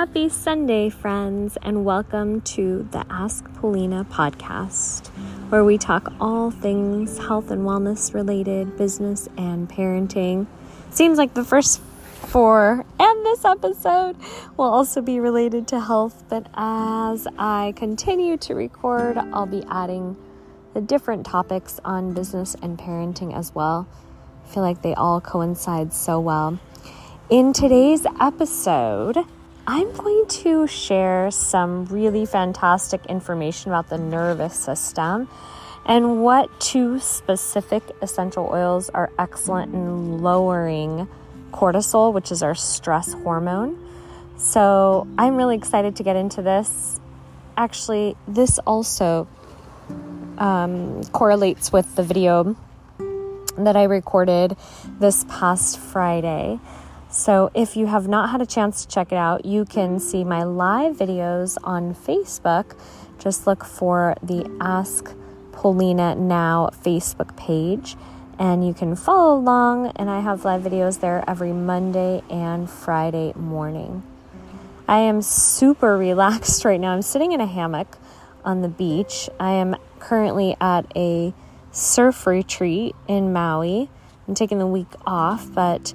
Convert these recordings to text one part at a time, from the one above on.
Happy Sunday, friends, and welcome to the Ask Polina podcast, where we talk all things health and wellness related, business and parenting. Seems like the first four and this episode will also be related to health, but as I continue to record, I'll be adding the different topics on business and parenting as well. I feel like they all coincide so well. In today's episode, I'm going to share some really fantastic information about the nervous system and what two specific essential oils are excellent in lowering cortisol, which is our stress hormone. So I'm really excited to get into this. Actually, this also um, correlates with the video that I recorded this past Friday. So, if you have not had a chance to check it out, you can see my live videos on Facebook. Just look for the Ask Polina Now Facebook page and you can follow along. And I have live videos there every Monday and Friday morning. I am super relaxed right now. I'm sitting in a hammock on the beach. I am currently at a surf retreat in Maui. I'm taking the week off, but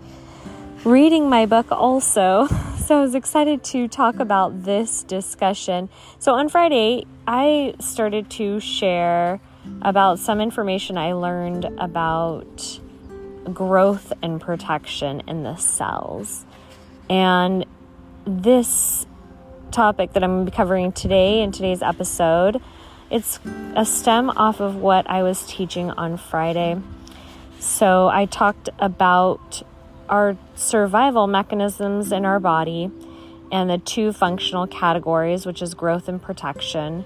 reading my book also. So I was excited to talk about this discussion. So on Friday, I started to share about some information I learned about growth and protection in the cells. And this topic that I'm covering today in today's episode, it's a stem off of what I was teaching on Friday. So I talked about our survival mechanisms in our body and the two functional categories, which is growth and protection,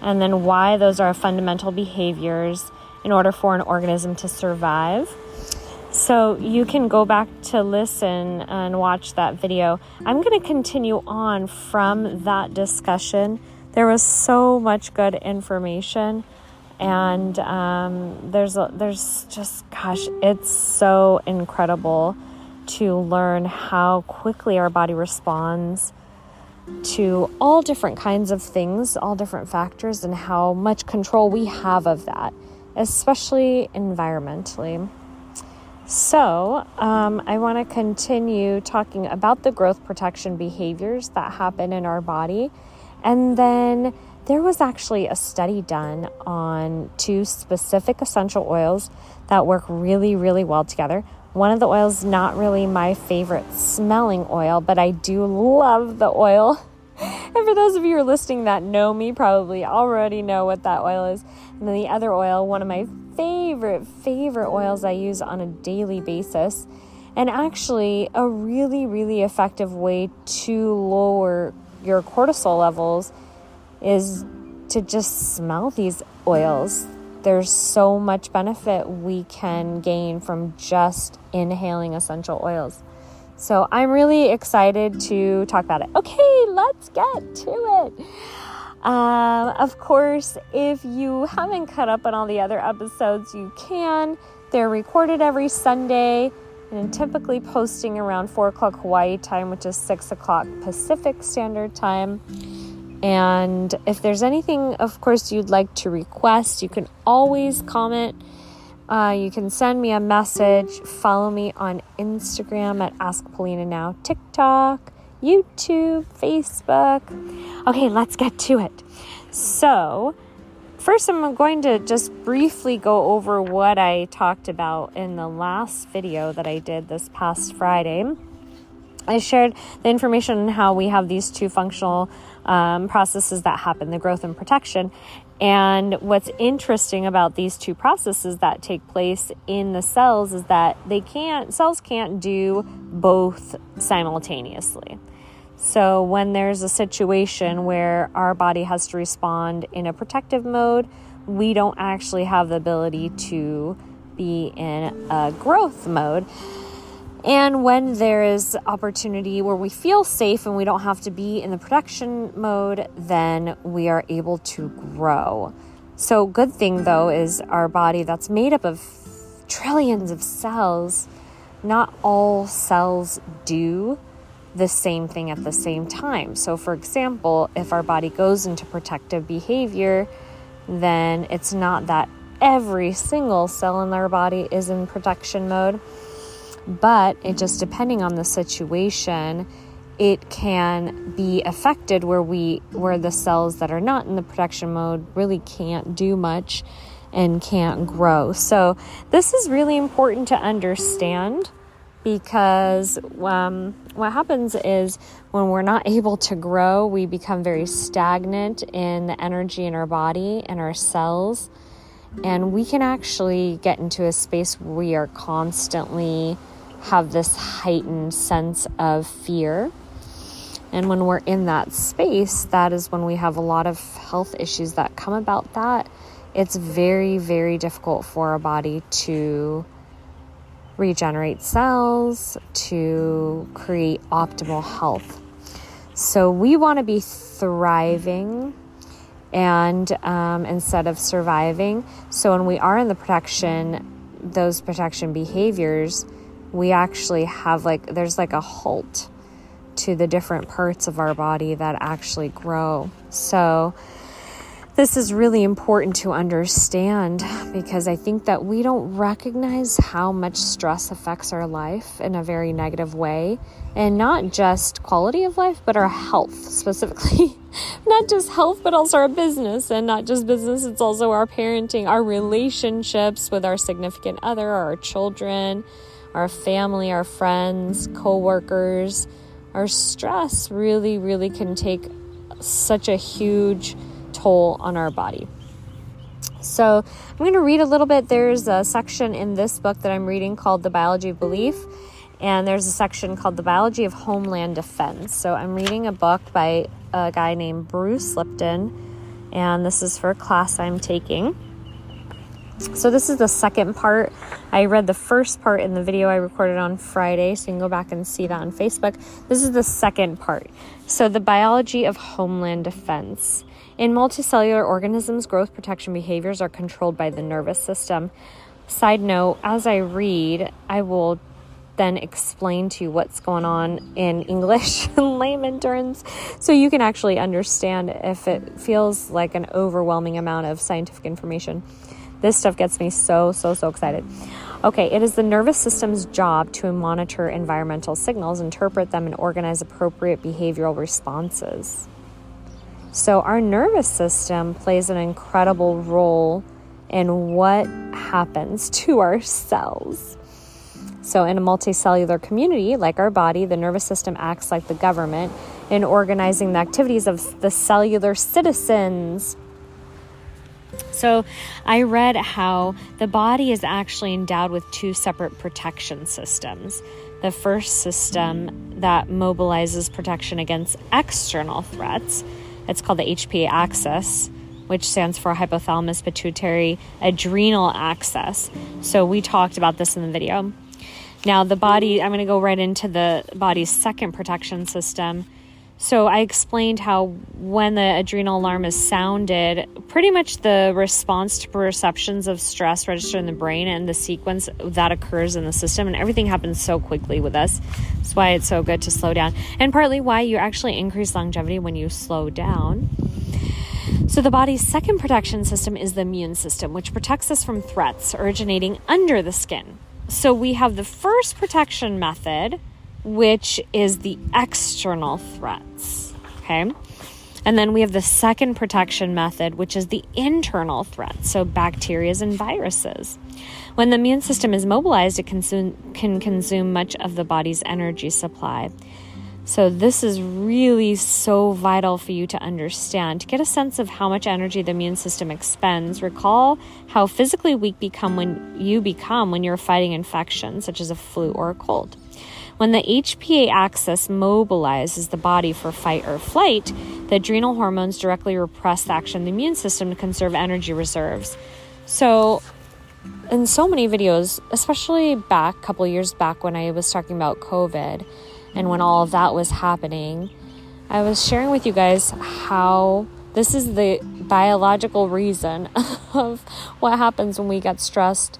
and then why those are fundamental behaviors in order for an organism to survive. So you can go back to listen and watch that video. I'm going to continue on from that discussion. There was so much good information and um, there's there's just gosh it's so incredible to learn how quickly our body responds to all different kinds of things, all different factors, and how much control we have of that, especially environmentally. So, um, I want to continue talking about the growth protection behaviors that happen in our body. And then there was actually a study done on two specific essential oils that work really, really well together. One of the oils not really my favorite smelling oil, but I do love the oil. and for those of you who are listening that know me, probably already know what that oil is. And then the other oil, one of my favorite, favorite oils I use on a daily basis. And actually, a really, really effective way to lower your cortisol levels is to just smell these oils there's so much benefit we can gain from just inhaling essential oils. So I'm really excited to talk about it. Okay, let's get to it. Um, of course, if you haven't caught up on all the other episodes, you can. They're recorded every Sunday and typically posting around 4 o'clock Hawaii time, which is 6 o'clock Pacific Standard Time. And if there's anything, of course, you'd like to request, you can always comment. Uh, you can send me a message. Follow me on Instagram at Ask Polina Now, TikTok, YouTube, Facebook. Okay, let's get to it. So, first, I'm going to just briefly go over what I talked about in the last video that I did this past Friday. I shared the information on how we have these two functional um, processes that happen the growth and protection. And what's interesting about these two processes that take place in the cells is that they can't, cells can't do both simultaneously. So, when there's a situation where our body has to respond in a protective mode, we don't actually have the ability to be in a growth mode. And when there is opportunity where we feel safe and we don't have to be in the protection mode, then we are able to grow. So, good thing though is our body that's made up of trillions of cells. Not all cells do the same thing at the same time. So, for example, if our body goes into protective behavior, then it's not that every single cell in our body is in protection mode, but it just depending on the situation, it can be affected where we where the cells that are not in the protection mode really can't do much and can't grow. So, this is really important to understand because um, what happens is when we're not able to grow, we become very stagnant in the energy in our body and our cells. And we can actually get into a space where we are constantly have this heightened sense of fear. And when we're in that space, that is when we have a lot of health issues that come about that. It's very, very difficult for our body to regenerate cells, to create optimal health. So we want to be thriving and um, instead of surviving. So when we are in the protection, those protection behaviors, we actually have like, there's like a halt to the different parts of our body that actually grow. So, this is really important to understand because I think that we don't recognize how much stress affects our life in a very negative way, and not just quality of life, but our health specifically. not just health, but also our business, and not just business, it's also our parenting, our relationships with our significant other, our children, our family, our friends, co workers. Our stress really, really can take such a huge toll on our body. So, I'm going to read a little bit. There's a section in this book that I'm reading called The Biology of Belief, and there's a section called The Biology of Homeland Defense. So, I'm reading a book by a guy named Bruce Lipton, and this is for a class I'm taking. So, this is the second part. I read the first part in the video I recorded on Friday, so you can go back and see that on Facebook. This is the second part. So, the biology of homeland defense. In multicellular organisms, growth protection behaviors are controlled by the nervous system. Side note, as I read, I will then explain to you what's going on in English and layman terms so you can actually understand if it feels like an overwhelming amount of scientific information. This stuff gets me so, so, so excited. Okay, it is the nervous system's job to monitor environmental signals, interpret them, and organize appropriate behavioral responses. So, our nervous system plays an incredible role in what happens to our cells. So, in a multicellular community like our body, the nervous system acts like the government in organizing the activities of the cellular citizens. So, I read how the body is actually endowed with two separate protection systems. The first system that mobilizes protection against external threats it's called the HPA axis, which stands for hypothalamus pituitary adrenal axis. So we talked about this in the video. Now, the body, I'm going to go right into the body's second protection system. So, I explained how when the adrenal alarm is sounded, pretty much the response to perceptions of stress register in the brain and the sequence that occurs in the system, and everything happens so quickly with us. That's why it's so good to slow down, and partly why you actually increase longevity when you slow down. So, the body's second protection system is the immune system, which protects us from threats originating under the skin. So, we have the first protection method which is the external threats. Okay. And then we have the second protection method, which is the internal threats, so bacteria and viruses. When the immune system is mobilized, it consume, can consume much of the body's energy supply. So, this is really so vital for you to understand. To get a sense of how much energy the immune system expends, recall how physically weak become when you become when you're fighting infections, such as a flu or a cold. When the HPA axis mobilizes the body for fight or flight, the adrenal hormones directly repress the action of the immune system to conserve energy reserves. So, in so many videos, especially back a couple years back when I was talking about COVID and when all of that was happening, I was sharing with you guys how this is the biological reason of what happens when we get stressed.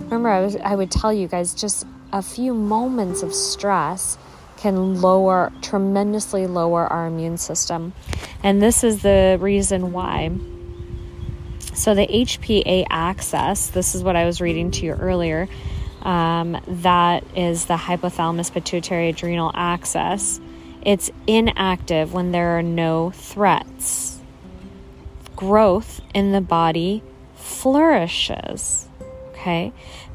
Remember, I was I would tell you guys just a few moments of stress can lower, tremendously lower our immune system. And this is the reason why. So, the HPA axis, this is what I was reading to you earlier, um, that is the hypothalamus pituitary adrenal axis. It's inactive when there are no threats. Growth in the body flourishes. Okay?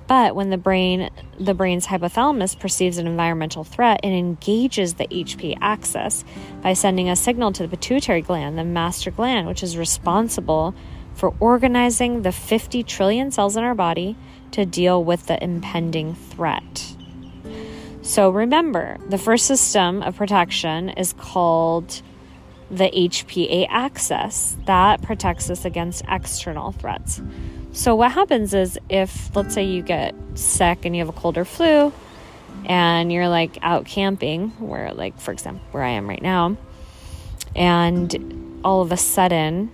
But when the brain, the brain's hypothalamus perceives an environmental threat, it engages the HP axis by sending a signal to the pituitary gland, the master gland, which is responsible for organizing the 50 trillion cells in our body to deal with the impending threat. So remember, the first system of protection is called the HPA axis that protects us against external threats. So, what happens is if, let's say, you get sick and you have a cold or flu, and you're like out camping, where, like, for example, where I am right now, and all of a sudden,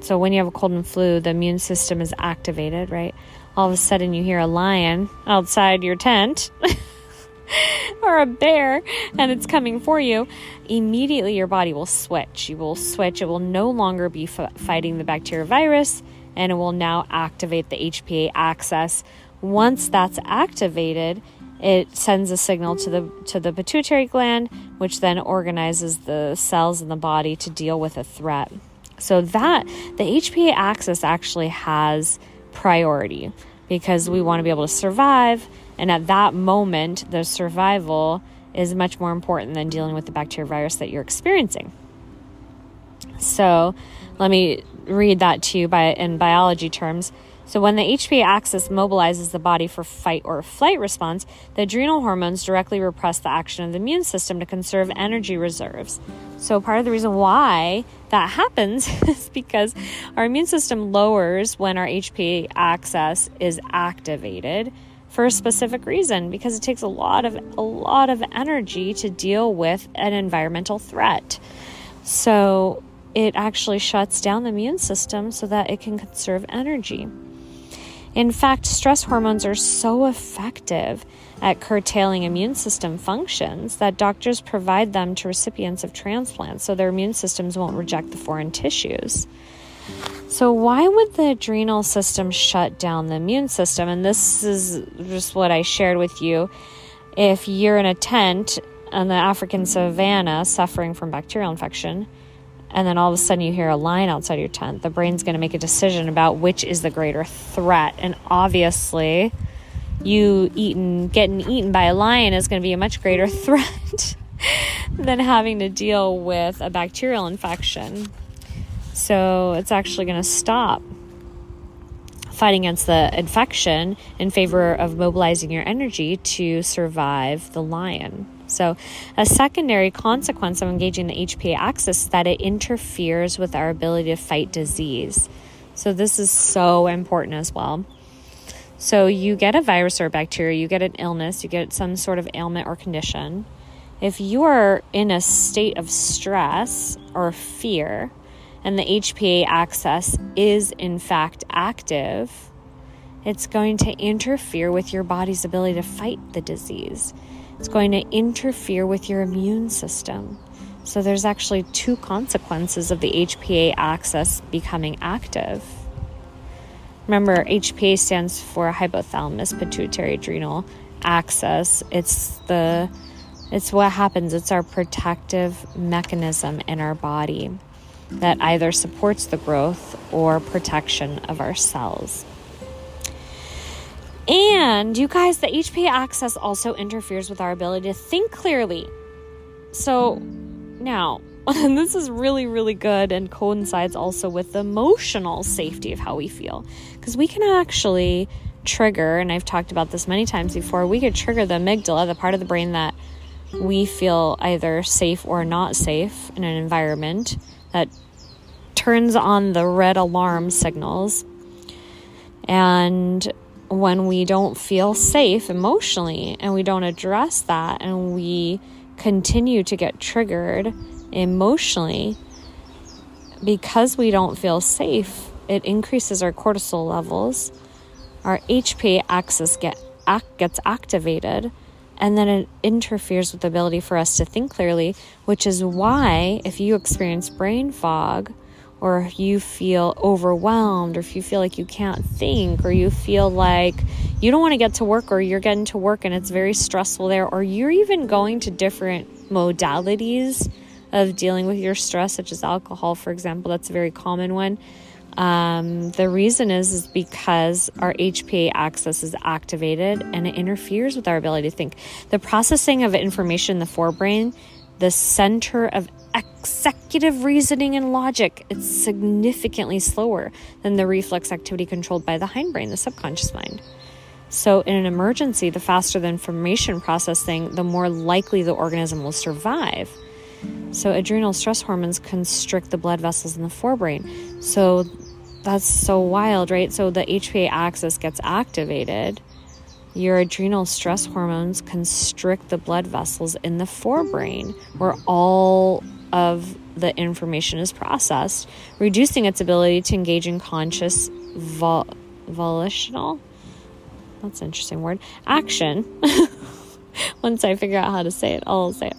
so when you have a cold and flu, the immune system is activated, right? All of a sudden, you hear a lion outside your tent. or a bear and it's coming for you, immediately your body will switch. You will switch. It will no longer be f- fighting the bacteria virus and it will now activate the HPA axis. Once that's activated, it sends a signal to the to the pituitary gland, which then organizes the cells in the body to deal with a threat. So that the HPA axis actually has priority because we want to be able to survive, and at that moment, the survival is much more important than dealing with the bacteria virus that you're experiencing. So, let me read that to you by in biology terms. So when the HPA axis mobilizes the body for fight or flight response, the adrenal hormones directly repress the action of the immune system to conserve energy reserves. So part of the reason why that happens is because our immune system lowers when our HPA axis is activated for a specific reason because it takes a lot of a lot of energy to deal with an environmental threat. So it actually shuts down the immune system so that it can conserve energy. In fact, stress hormones are so effective at curtailing immune system functions that doctors provide them to recipients of transplants so their immune systems won't reject the foreign tissues. So, why would the adrenal system shut down the immune system? And this is just what I shared with you. If you're in a tent on the African savannah suffering from bacterial infection, and then all of a sudden you hear a lion outside your tent, the brain's going to make a decision about which is the greater threat. And obviously, you eaten getting eaten by a lion is going to be a much greater threat than having to deal with a bacterial infection. So, it's actually going to stop fighting against the infection in favor of mobilizing your energy to survive the lion. So, a secondary consequence of engaging the HPA axis is that it interferes with our ability to fight disease. So, this is so important as well. So, you get a virus or a bacteria, you get an illness, you get some sort of ailment or condition. If you are in a state of stress or fear, and the HPA axis is in fact active, it's going to interfere with your body's ability to fight the disease. It's going to interfere with your immune system. So there's actually two consequences of the HPA axis becoming active. Remember, HPA stands for hypothalamus pituitary adrenal axis. It's the it's what happens. It's our protective mechanism in our body that either supports the growth or protection of our cells. And you guys, the HPA axis also interferes with our ability to think clearly. So now, this is really, really good and coincides also with the emotional safety of how we feel. Because we can actually trigger, and I've talked about this many times before, we could trigger the amygdala, the part of the brain that we feel either safe or not safe in an environment that turns on the red alarm signals. And when we don't feel safe emotionally and we don't address that and we continue to get triggered emotionally because we don't feel safe, it increases our cortisol levels. Our HPA axis get, act, gets activated, and then it interferes with the ability for us to think clearly, which is why if you experience brain fog, or if you feel overwhelmed, or if you feel like you can't think, or you feel like you don't want to get to work, or you're getting to work and it's very stressful there, or you're even going to different modalities of dealing with your stress, such as alcohol, for example, that's a very common one. Um, the reason is is because our HPA axis is activated and it interferes with our ability to think. The processing of information in the forebrain, the center of executive reasoning and logic, it's significantly slower than the reflex activity controlled by the hindbrain, the subconscious mind. So, in an emergency, the faster the information processing, the more likely the organism will survive. So, adrenal stress hormones constrict the blood vessels in the forebrain. So, that's so wild, right? So the HPA axis gets activated. Your adrenal stress hormones constrict the blood vessels in the forebrain where all of the information is processed, reducing its ability to engage in conscious vol- volitional? That's an interesting word. Action. Once i figure out how to say it i'll say it.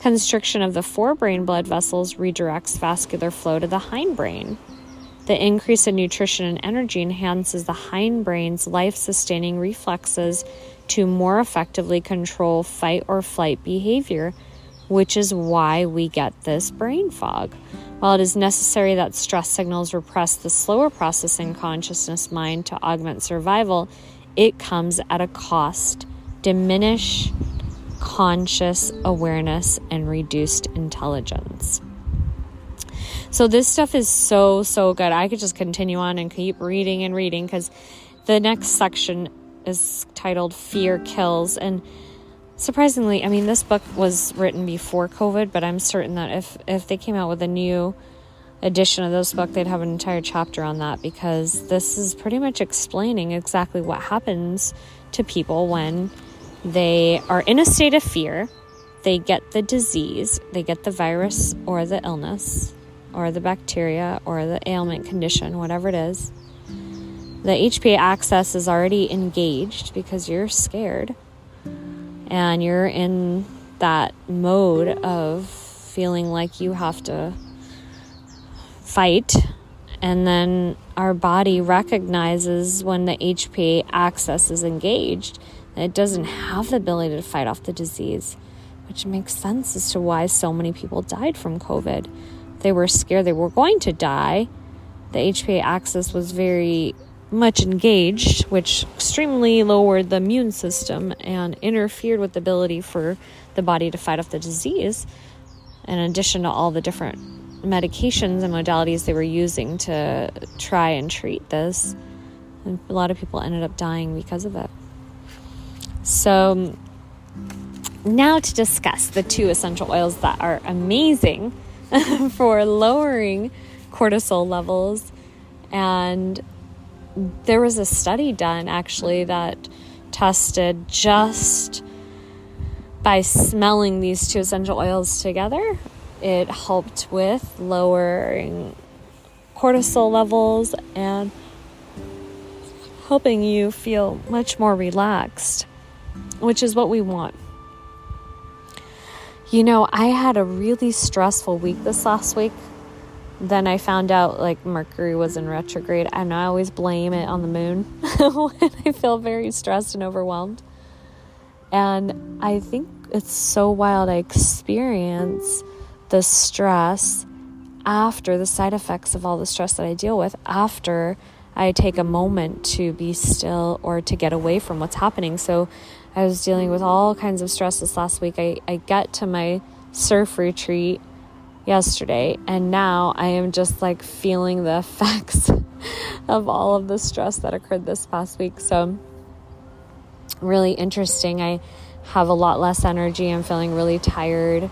Constriction of the forebrain blood vessels redirects vascular flow to the hindbrain. The increase in nutrition and energy enhances the hindbrain's life sustaining reflexes to more effectively control fight or flight behavior, which is why we get this brain fog. While it is necessary that stress signals repress the slower processing consciousness mind to augment survival, it comes at a cost. Diminish conscious awareness and reduced intelligence. So this stuff is so, so good. I could just continue on and keep reading and reading because the next section is titled Fear Kills. And surprisingly, I mean, this book was written before COVID, but I'm certain that if, if they came out with a new edition of this book, they'd have an entire chapter on that because this is pretty much explaining exactly what happens to people when they are in a state of fear. They get the disease, they get the virus or the illness, or the bacteria or the ailment condition, whatever it is. The HPA axis is already engaged because you're scared and you're in that mode of feeling like you have to fight. And then our body recognizes when the HPA axis is engaged it doesn't have the ability to fight off the disease, which makes sense as to why so many people died from COVID they were scared they were going to die. The HPA axis was very much engaged, which extremely lowered the immune system and interfered with the ability for the body to fight off the disease. In addition to all the different medications and modalities they were using to try and treat this, and a lot of people ended up dying because of it. So, now to discuss the two essential oils that are amazing for lowering cortisol levels. And there was a study done actually that tested just by smelling these two essential oils together, it helped with lowering cortisol levels and helping you feel much more relaxed, which is what we want. You know, I had a really stressful week this last week. Then I found out like Mercury was in retrograde, and I always blame it on the moon when I feel very stressed and overwhelmed. And I think it's so wild. I experience the stress after the side effects of all the stress that I deal with after I take a moment to be still or to get away from what's happening. So I was dealing with all kinds of stress this last week. I, I got to my surf retreat yesterday, and now I am just like feeling the effects of all of the stress that occurred this past week. So, really interesting. I have a lot less energy. I'm feeling really tired.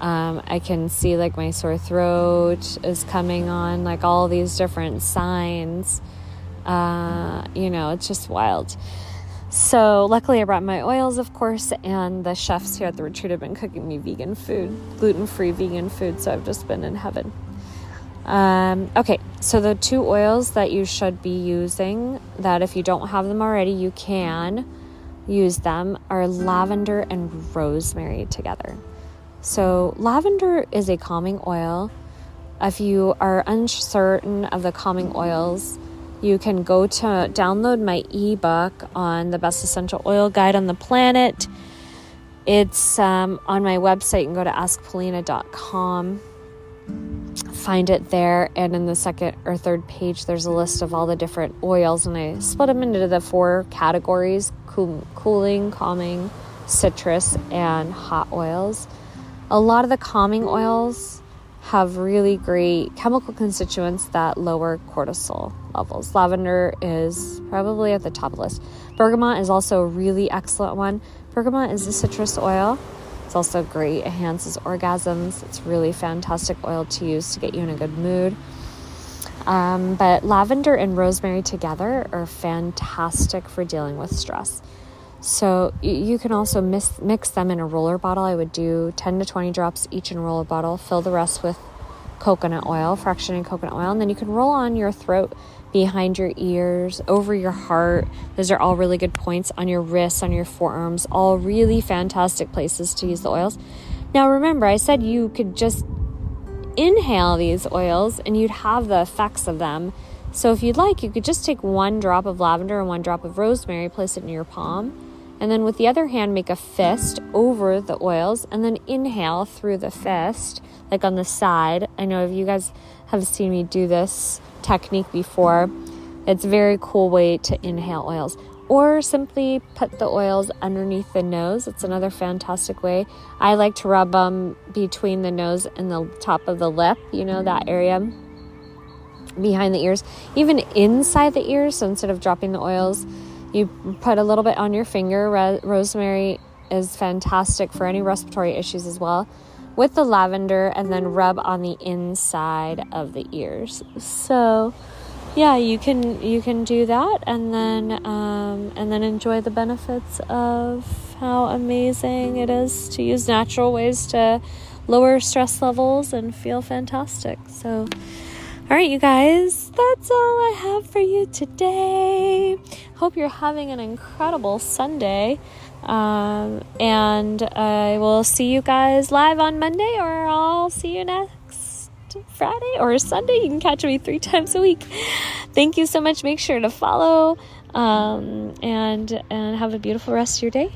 Um, I can see like my sore throat is coming on, like all these different signs. Uh, you know, it's just wild. So, luckily, I brought my oils, of course, and the chefs here at the retreat have been cooking me vegan food, gluten free vegan food, so I've just been in heaven. Um, okay, so the two oils that you should be using, that if you don't have them already, you can, use them are lavender and rosemary together. So, lavender is a calming oil. If you are uncertain of the calming oils, you can go to download my ebook on the best essential oil guide on the planet. It's um, on my website. You can go to askpolina.com, find it there, and in the second or third page, there's a list of all the different oils, and I split them into the four categories cool, cooling, calming, citrus, and hot oils. A lot of the calming oils have really great chemical constituents that lower cortisol levels. Lavender is probably at the top of the list. Bergamot is also a really excellent one. Bergamot is a citrus oil. It's also great, it enhances orgasms. It's really fantastic oil to use to get you in a good mood. Um, but lavender and rosemary together are fantastic for dealing with stress. So you can also mix, mix them in a roller bottle. I would do 10 to 20 drops each in a roller bottle. Fill the rest with coconut oil, fractionated coconut oil, and then you can roll on your throat, behind your ears, over your heart. Those are all really good points on your wrists, on your forearms, all really fantastic places to use the oils. Now remember, I said you could just inhale these oils and you'd have the effects of them. So if you'd like, you could just take one drop of lavender and one drop of rosemary, place it in your palm and then with the other hand, make a fist over the oils and then inhale through the fist, like on the side. I know if you guys have seen me do this technique before, it's a very cool way to inhale oils. Or simply put the oils underneath the nose. It's another fantastic way. I like to rub them between the nose and the top of the lip, you know, that area behind the ears, even inside the ears. So instead of dropping the oils, you put a little bit on your finger. rosemary is fantastic for any respiratory issues as well. With the lavender, and then rub on the inside of the ears. So, yeah, you can you can do that, and then um, and then enjoy the benefits of how amazing it is to use natural ways to lower stress levels and feel fantastic. So. All right, you guys, that's all I have for you today. Hope you're having an incredible Sunday. Um, and I will see you guys live on Monday, or I'll see you next Friday or Sunday. You can catch me three times a week. Thank you so much. Make sure to follow um, and and have a beautiful rest of your day.